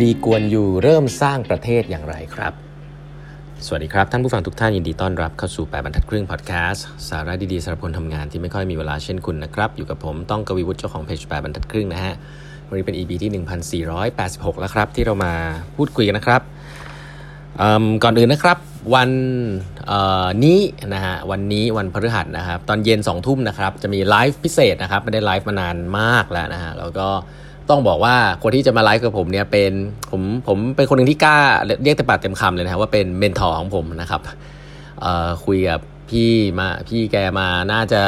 ลีกวนยูเริ่มสร้างประเทศอย่างไรครับ สวัสดีครับ ท่านผู้ฟังทุกท่านยินดีต้อนรับเข้าสู่แปดบรรทัดครึ่งพอดแคสต์สาระดีๆสำหรับคนทำงานที่ไม่ค่อยมีเวลาเช่นคุณนะครับ อยู่กับผมต้องกวีวุฒิเจ้าของเพจแปดบรรทัดครึ่งนะฮะวันนี้เป็น EP ที่ 1486 แล้วครับ ที่เรามาพูดคุยกันนะครับก่อนอื่นนะครับวันนี้นะฮะวันนี้วันพฤหัสนะครับ ตอนเย็น2ทุ่มนะครับ จะมีไลฟ์พิเศษนะครับ ไม่ได้ไลฟ์มานานมากแล้วนะฮะแล้วก็ ต้องบอกว่าคนที่จะมาไลฟ์กับผมเนี่ยเป็นผมผมเป็นคนหนึ่งที่กล้าเรียกเต็มปากเต็มคำเลยนะครับว่าเป็น mentor ของผมนะครับคุยกับพี่มาพี่แกมาน่าจะ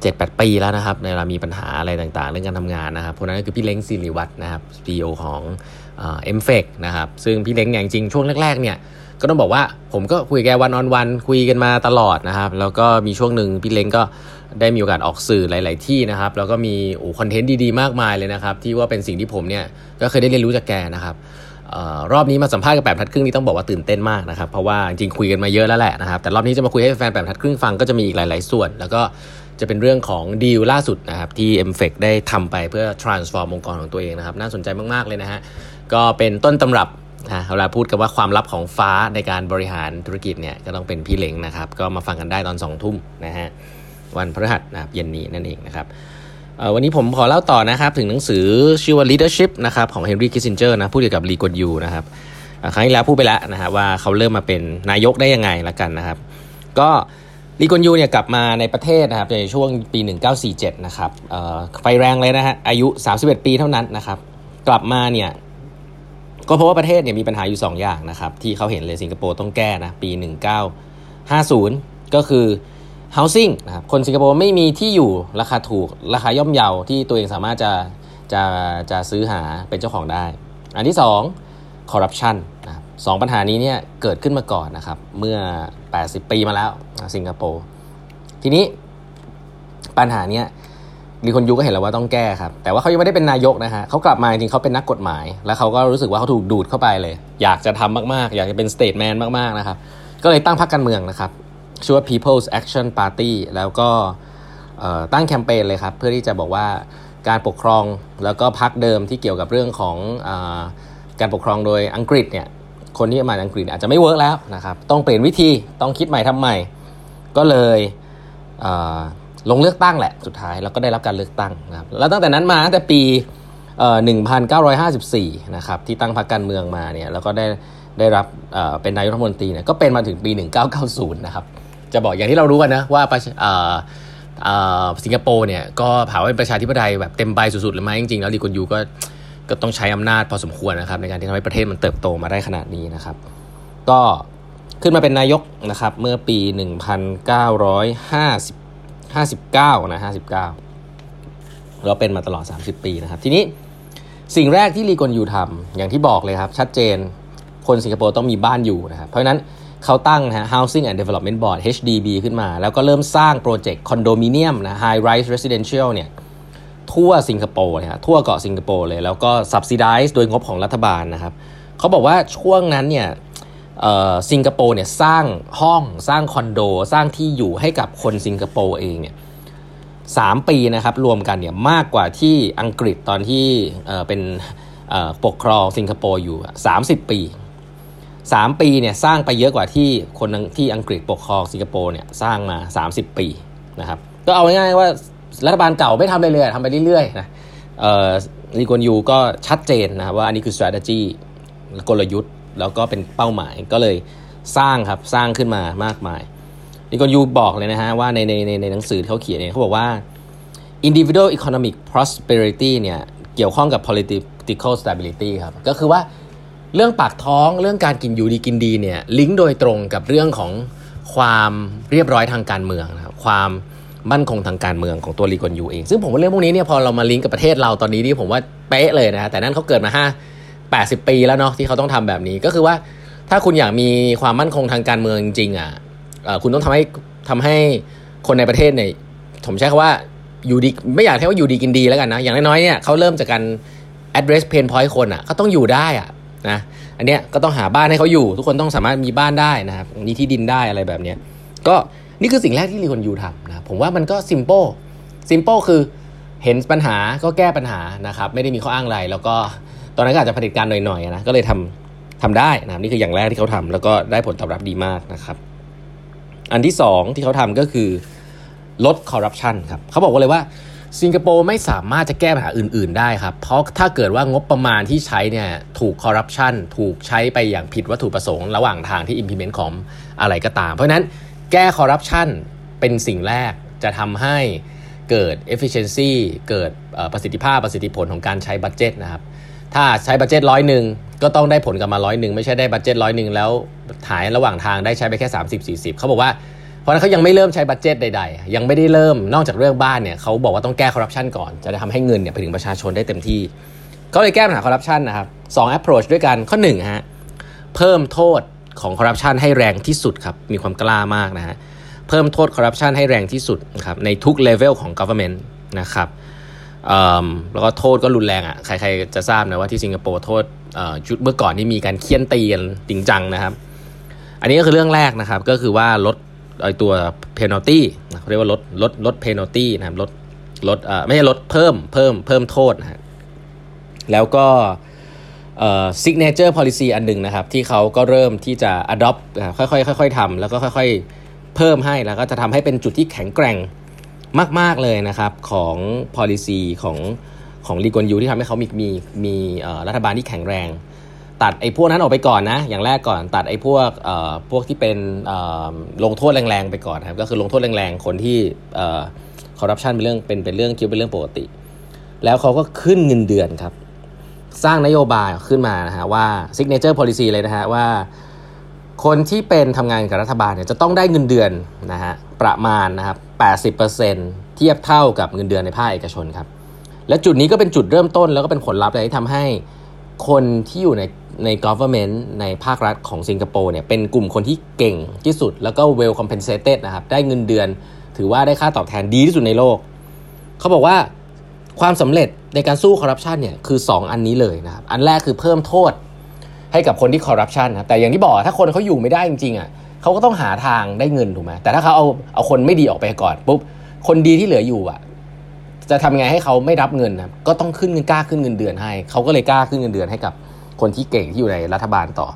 เจ็ดแปดปีแล้วนะครับในเวลามีปัญหาอะไรต่างๆ เรื่องการทำงานนะครับคนนั้นก็คือพี่เล้งศิริวัฒน์นะครับ CEO ของ MFEC นะครับซึ่งพี่เล้งอย่างจริงช่วงแรกๆเนี่ย ก็ต้องบอกว่าผมก็คุยแก one-on-one คุยกันมาตลอดนะครับ แล้วก็มีช่วงหนึ่งพี่เล้งก็ได้มีโอกาสออกสื่อหลาย ๆ ที่นะครับ แล้วก็มีโอ้คอนเทนต์ดี ๆ มากมายเลยนะครับ ที่ว่าเป็นสิ่งที่ผมเนี่ยก็เคยได้เรียนรู้จากแกนะครับออรอบนี้มาสัมภาษณ์กับแปดทัดครึ่งนี่ต้องบอกว่าตื่นเต้นมากนะครับ เพราะว่าจริงคุยกันมาเยอะแล้วแหละนะครับ แต่รอบนี้จะมาคุยให้แฟนแปดทัดครึ่งฟังก็จะมีอีกหลาย ๆ ส่วน แล้วก็จะเป็นเรื่องของดีลล่าสุดนะครับที่ m f e c ได้ทำไปเพื่อ transform องค์กรของตัวเองนะครับ น่าสนใจมาก ๆ เลยนะฮะก็เป็นต้นตำรับ นะเวลาพูดกันว่าความลับของฟ้าในการบริหารธุรกิจเนี่ยก็ต้องเป็นพี่เลงนะครับ ก็มาฟังกันได้ตอน2ทุ่มนะฮะวันพฤหัสนะครับเย็นนี้นั่นเองนะครับวันนี้ผมขอเล่าต่อนะครับ ถึงหนังสือชื่อว่า leadership นะครับของ Henry Kissinger นะพูดเกี่ยวกับลีกอนยูนะครับครั้งที่แล้วพูดไปแล้วนะครับว่าเขาเริ่มมาเป็นนายกได้ยังไงละกันนะครับ ก็ลีกอนยูเนี่ยกลับมาในประเทศนะครับในช่วงปี 1947 นะครับไฟแรงเลยนะฮะอายุ 31 ปีเท่านั้นนะครับ กลับมาเนี่ย ก็เพราะว่าประเทศเนี่ยมีปัญหาอยู่ 2 อย่างนะครับที่เขาเห็นเลยสิงคโปร์ต้องแก้นะปี 1950 ก็คือ housing นะครับคนสิงคโปร์ไม่มีที่อยู่ราคาถูกราคาย่อมเยาที่ตัวเองสามารถจะจะจะซื้อหาเป็นเจ้าของได้ อันที่ 2 corruption นะครับสองปัญหานี้เนี่ยเกิดขึ้นมาก่อนนะครับเมื่อ 80 ปีมาแล้วสิงคโปร์ทีนี้ปัญหาเนี้ย มีคนยุก็เห็นแล้วว่าต้องแก้ครับ แต่ว่าเขายังไม่ได้เป็นนายกนะฮะเขากลับมาจริงเขาเป็นนักกฎหมาย แล้วเขาก็รู้สึกว่าเขาถูกดูดเข้าไปเลย อยากจะทำมากๆ อยากจะเป็น statesman มากๆนะครับ ก็เลยตั้งพรรคการเมืองนะครับชื่อว่า People's Action Party แล้วก็ตั้งแคมเปญเลยครับ เพื่อที่จะบอกว่าการปกครองแล้วก็พรรคเดิมที่เกี่ยวกับเรื่องของการปกครองโดยอังกฤษเนี่ยคนที่มาอังกฤษอาจจะไม่ work แล้วนะครับ ต้องเปลี่ยนวิธีต้องคิดใหม่ทำใหม่ ก็เลย ลงเลือกตั้งแหละสุดท้ายแล้วก็ได้รับการเลือกตั้งนะครับแล้วตั้งแต่นั้นมาตั้งแต่ปี1954นะครับที่ตั้งพรรคการเมืองมาเนี่ยแล้วก็ได้ได้รับเป็นนายกรัฐมนตรีเนี่ยก็เป็นมาถึงปี 1990นะครับจะบอกอย่างที่เรารู้กันนะว่าสิงคโปร์เนี่ยก็ผ่าว่าเป็นประชาธิปไตยแบบเต็มใบสุดๆหรือไม่จริงๆ แล้วลีกอนยูก็ก็ต้องใช้อำนาจพอสมควรนะครับในการที่ทำให้ประเทศมันเติบโตมาได้ขนาดนี้นะครับ ก็ขึ้นมาเป็นนายกนะครับเมื่อปี 1950 59 นะ 59 เราเป็นมาตลอด 30 ปีนะครับ ทีนี้สิ่งแรกที่ลีกวนยูทำอย่างที่บอกเลยครับ ชัดเจนคนสิงคโปร์ต้องมีบ้านอยู่นะครับ เพราะนั้นเขาตั้งนะ Housing and Development Board HDB ขึ้นมา แล้วก็เริ่มสร้าง project คอนโดมิเนียมนะ High Rise Residential เนี่ยทั่วสิงคโปร์นะทั่วเกาะสิงคโปร์เลย แล้วก็ subsidize โดยงบของรัฐบาลนะครับ เขาบอกว่าช่วงนั้นเนี่ย สิงคโปร์เนี่ยสร้างห้องสร้างคอนโด สร้างที่อยู่ให้กับคนสิงคโปร์เองเนี่ยสามปีนะครับรวมกันเนี่ยมากกว่าที่อังกฤษตอนที่เป็นปกครองสิงคโปร์อยู่ 30 ปี 3 ปีเนี่ยสร้างไปเยอะกว่าที่คนที่อังกฤษปกครองสิงคโปร์เนี่ยสร้างมา 30 ปีนะครับก็เอาง่ายๆว่ารัฐบาลเก่าไม่ทำเลยเลยทำไปเรื่อยๆนะลีกอนยูก็ชัดเจนนะว่าอันนี้คือ strategy กลยุทธ์ แล้วก็เป็นเป้าหมายก็เลยสร้างครับสร้างขึ้นมามากมายลีกอนยูบอกเลยนะฮะว่าในในในในหนังสือเขาเขียนเนี่ยเขาบอกว่า individual economic prosperity เนี่ยเกี่ยวข้องกับ political stability ครับก็คือว่าเรื่องปากท้องเรื่องการกินอยู่ดีกินดีเนี่ยลิงก์โดยตรงกับเรื่องของความเรียบร้อยทางการเมืองนะครับความมั่นคงทางการเมืองของตัวลีกอนยูเอง ซึ่งผมว่าเรื่องพวกนี้เนี่ยพอเรามาลิงก์กับประเทศเราตอนนี้นี่ผมว่าเป๊ะเลยนะแต่นั้นเขาเกิดมาห้า 80 ปีแล้วเนาะที่เขาต้องทำแบบนี้ก็คือว่าถ้าคุณอยากมีความมั่นคงทางการเมืองจริงอะคุณต้องทำให้ทำให้คนในประเทศเนี่ยผมใช้คำว่าอยู่ดีไม่อยากใช้ว่าอยู่ดีกินดีแล้วกันนะ อย่างน้อยๆเนี่ยเขาเริ่มจากการ address pain point คนอะเขาต้องอยู่ได้อะนะอันเนี้ยก็ต้องหาบ้านให้เขาอยู่ ทุกคนต้องสามารถมีบ้านได้นะครับมีที่ดินได้อะไรแบบเนี้ยก็นี่คือสิ่งแรกที่ลีคนยูทำนะผมว่ามันก็ simple simple คือเห็นปัญหาก็แก้ปัญหานะครับไม่ได้มีข้ออ้างอะไรแล้วก็ ตอนนั้นก็อาจจะผลิตการหน่อยๆนะก็เลยทำทำได้นะนี่คืออย่างแรกที่เขาทำแล้วก็ได้ผลตอบรับดีมากนะครับ อันที่สองที่เขาทำก็คือลดคอร์รัปชันครับเขาบอกว่าเลยว่าสิงคโปร์ไม่สามารถจะแก้ปัญหาอื่น ๆ ได้ครับ เพราะถ้าเกิดว่างบประมาณที่ใช้เนี่ยถูกคอร์รัปชันถูกใช้ไปอย่างผิดวัตถุประสงค์ระหว่างทางที่ implement ของอะไรก็ตาม เพราะฉะนั้นแก้คอร์รัปชันเป็นสิ่งแรกจะทำให้เกิด efficiency เกิดประสิทธิภาพประสิทธิผลของการใช้ budget นะครับ ถ้าใช้ budget ร้อยหนึ่งก็ต้องได้ผลกลับมาร้อยหนึ่งไม่ใช่ได้ budget ร้อยหนึ่งแล้วหายระหว่างทางได้ใช้ไปแค่ 30-40 เขาบอกว่า เพราะนั้นเขายังไม่เริ่มใช้ budget ใดๆ ยังไม่ได้เริ่มนอกจากเรื่องบ้านเนี่ยเขาบอกว่าต้องแก้คอร์รัปชันก่อน จะได้ทำให้เงินเนี่ยไปถึงประชาชนได้เต็มที่ก็เลยแก้ปัญหาคอร์รัปชันนะครับสอง approach ด้วยกันข้อ1ฮะเพิ่มโทษของคอร์รัปชันให้แรงที่สุดครับมีความกล้ามากนะฮะเพิ่มโทษคอร์รัปชันให้แรงที่สุดนะครับในทุกเลเวลของ government นะครับ แล้วก็โทษก็รุนแรงอะ ใครๆจะทราบนะว่าที่สิงคโปร์โทษชุดเมื่อก่อนที่มีการเคี่ยนตีกันจริงจังนะครับ อันนี้ก็คือเรื่องแรกนะครับ ก็คือว่าลดไอตัว penalty เรียกว่าลดลดลด penalty นะครับลดลดไม่ใช่ลดเพิ่มเพิ่มเพิ่มโทษนะฮะแล้วก็ signature policy อันหนึ่งนะครับ ที่เขาก็เริ่มที่จะ adopt ค่อยๆค่อยๆทำแล้วก็ค่อย ๆ เพิ่มให้แล้วก็จะทำให้เป็นจุดที่แข็งแกร่ง มาก ๆ เลยนะครับของ policy ของของลีกอนยูที่ทำให้เขามีมีมีรัฐบาลที่แข็งแรง ตัดไอ้พวกนั้นออกไปก่อนนะ อย่างแรกก่อนตัดไอ้พวกเอ่อพวกที่เป็นเอ่อลงโทษแรงๆไปก่อนครับก็คือลงโทษแรงๆ คนที่เอ่อคอร์รัปชันเป็นเรื่องเป็นเป็นเรื่องคิดเป็นเรื่องปกติ แล้วเขาก็ขึ้นเงินเดือนครับ สร้างนโยบายขึ้นมานะฮะว่า signature policy เลยนะฮะว่า คนที่เป็นทำงานกับรัฐบาลเนี่ยจะต้องได้เงินเดือนนะฮะ ประมาณนะครับ 80%เทียบเท่ากับเงินเดือนในภาคเอกชนครับ และจุดนี้ก็เป็นจุดเริ่มต้นแล้วก็เป็นผลลัพธ์เลยที่ทำให้คนที่อยู่ในใน government ในภาครัฐของสิงคโปร์เนี่ยเป็นกลุ่มคนที่เก่งที่สุด แล้วก็ well compensated นะครับ ได้เงินเดือน ถือว่าได้ค่าตอบแทนดีที่สุดในโลก เขาบอกว่าความสำเร็จในการสู้คอร์รัปชันเนี่ยคือ 2 อันนี้เลยนะครับ อันแรกคือเพิ่มโทษให้กับคนที่คอร์รัปชันนะแต่อย่างที่บอกถ้าคนเขาอยู่ไม่ได้จริงๆอะ เขาก็ต้องหาทางได้เงินถูกไหมแต่ถ้าเขาเอาเอาคนไม่ดีออกไปก่อนปุ๊บคนดีที่เหลืออยู่อะ จะทำไงให้เขาไม่รับเงินนะก็ต้องขึ้นเงินกล้าขึ้นเงินเดือนให้เขาก็เลยกล้าขึ้นเงินเดือนให้กับ คนที่เก่งที่อยู่ในรัฐบาลต่อ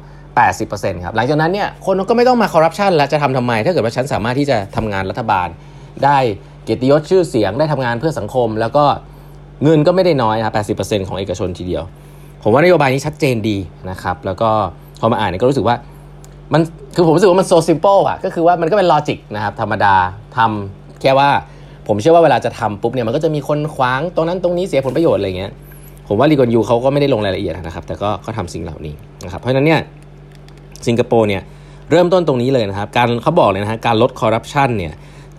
80%ครับหลังจากนั้นเนี่ยคนก็ไม่ต้องมาคอร์รัปชันแล้วจะทำทำไม ถ้าเกิดว่าฉันสามารถที่จะทำงานรัฐบาล ได้เกียรติยศชื่อเสียงได้ทำงานเพื่อสังคม แล้วก็เงินก็ไม่ได้น้อยครับ80%ของเอกชนทีเดียว ผมว่านโยบายนี้ชัดเจนดีนะครับแล้วก็พอมาอ่านก็รู้สึกว่า มันคือผมรู้สึกว่ามัน so simple อะก็คือว่ามันก็เป็น logic นะครับธรรมดาทำแค่ว่าผมเชื่อว่าเวลาจะทำปุ๊บเนี่ยมันก็จะมีคนขวางตรงนั้นตรงนี้เสียผลประโยชน์อะไรเงี้ยผมว่าลีกอนยูเขาก็ไม่ได้ลงรายละเอียดนะครับ แต่ก็เขาทำสิ่งเหล่านี้นะครับเพราะฉะนั้นเนี่ยสิงคโปร์เนี่ยเริ่มต้นตรงนี้เลยนะครับ การเขาบอกเลยนะฮะการลดคอร์รัปชันเนี่ย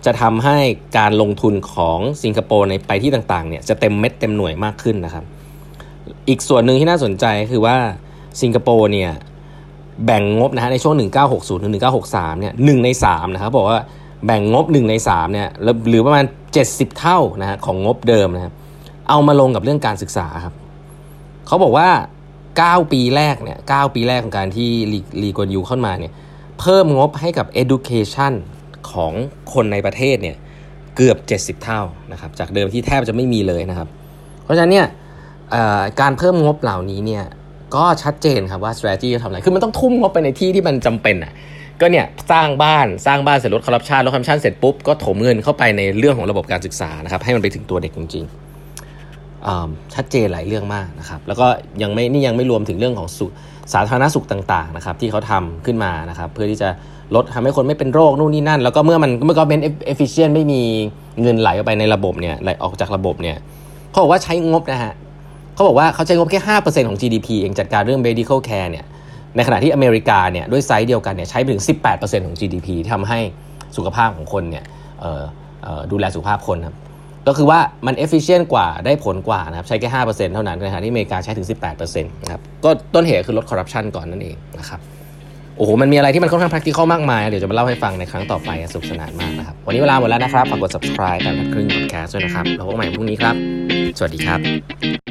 จะทำให้การลงทุนของสิงคโปร์ในไปที่ต่างๆเนี่ยจะเต็มเม็ดเต็มหน่วยมากขึ้นนะครับ อีกส่วนหนึ่งที่น่าสนใจคือว่าสิงคโปร์เนี่ย แบ่งงบนะฮะในช่วง 1960ถึง1963เนี่ยหนึ่งใน3นะครับบอกว่าแบ่งงบ 1 ใน3เนี่ยหรือประมาณ 70 เท่านะฮะของงบเดิมนะครับเอามาลงกับเรื่องการศึกษาครับเขาบอกว่า 9 ปีแรกเนี่ย9ปีแรกของการที่ลีกวนยูเข้ามาเนี่ยเพิ่มงบให้กับ education ของคนในประเทศเนี่ยเกือบ 70 เท่านะครับจากเดิมที่แทบจะไม่มีเลยนะครับ เพราะฉะนั้นเนี่ยการเพิ่มงบเหล่านี้เนี่ย ก็ชัดเจนครับว่า strategy จะทำอะไร คือมันต้องทุ่มงบไปในที่ที่มันจำเป็นอะ ก็เนี่ยสร้างบ้านสร้างบ้านเสร็จลดคอร์รัปชันลดคอร์รัปชันเสร็จปุ๊บ ก็ถมเงินเข้าไปในเรื่องของระบบการศึกษานะครับ ให้มันไปถึงตัวเด็กจริงๆชัดเจนหลายเรื่องมากนะครับ แล้วก็ยังไม่นี่ยังไม่รวมถึงเรื่องของสุสาธารณสุขต่างๆนะครับที่เขาทำขึ้นมานะครับเพื่อที่จะลดทำให้คนไม่เป็นโรคนู่นนี่นั่น แล้วก็เมื่อมันเมื่อก็เป็น efficient ไม่มีเงินไหลออกไปในระบบเนี่ยไหลออกจากระบบเนี่ยเขาบอกว่าใช้งบนะฮะ เขาบอกว่าเขาใช้งบแค่ห้าเปอร์เซ็นต์ของ GDP เองจัดการเรื่อง medical care เนี่ยในขณะที่อเมริกาเนี่ยด้วยไซส์เดียวกันเนี่ยใช้ถึง 18%ของ GDP ที่ทำให้สุขภาพของคนเนี่ยดูแลสุขภาพคนครับก็คือว่ามัน efficient กว่าได้ผลกว่านะครับใช้แค่ห้าเปอร์เซ็นต์เท่านั้นนะที่อเมริกาใช้ถึงสิบแปดเปอร์เซ็นต์นะครับก็ต้นเหตุคือลดคอร์รัปชันก่อนนั่นเองนะครับโอ้โห มันมีอะไรที่มันค่อนข้าง practical มากมาย เดี๋ยวจะมาเล่าให้ฟังในครั้งต่อไปสนุกสนานมากนะครับ วันนี้เวลาหมดแล้วนะครับ ฝากกด subscribe การพัดครึ่ง podcast ด้วยนะครับ แล้วพบกันใหม่พรุ่งนี้ครับ สวัสดีครับ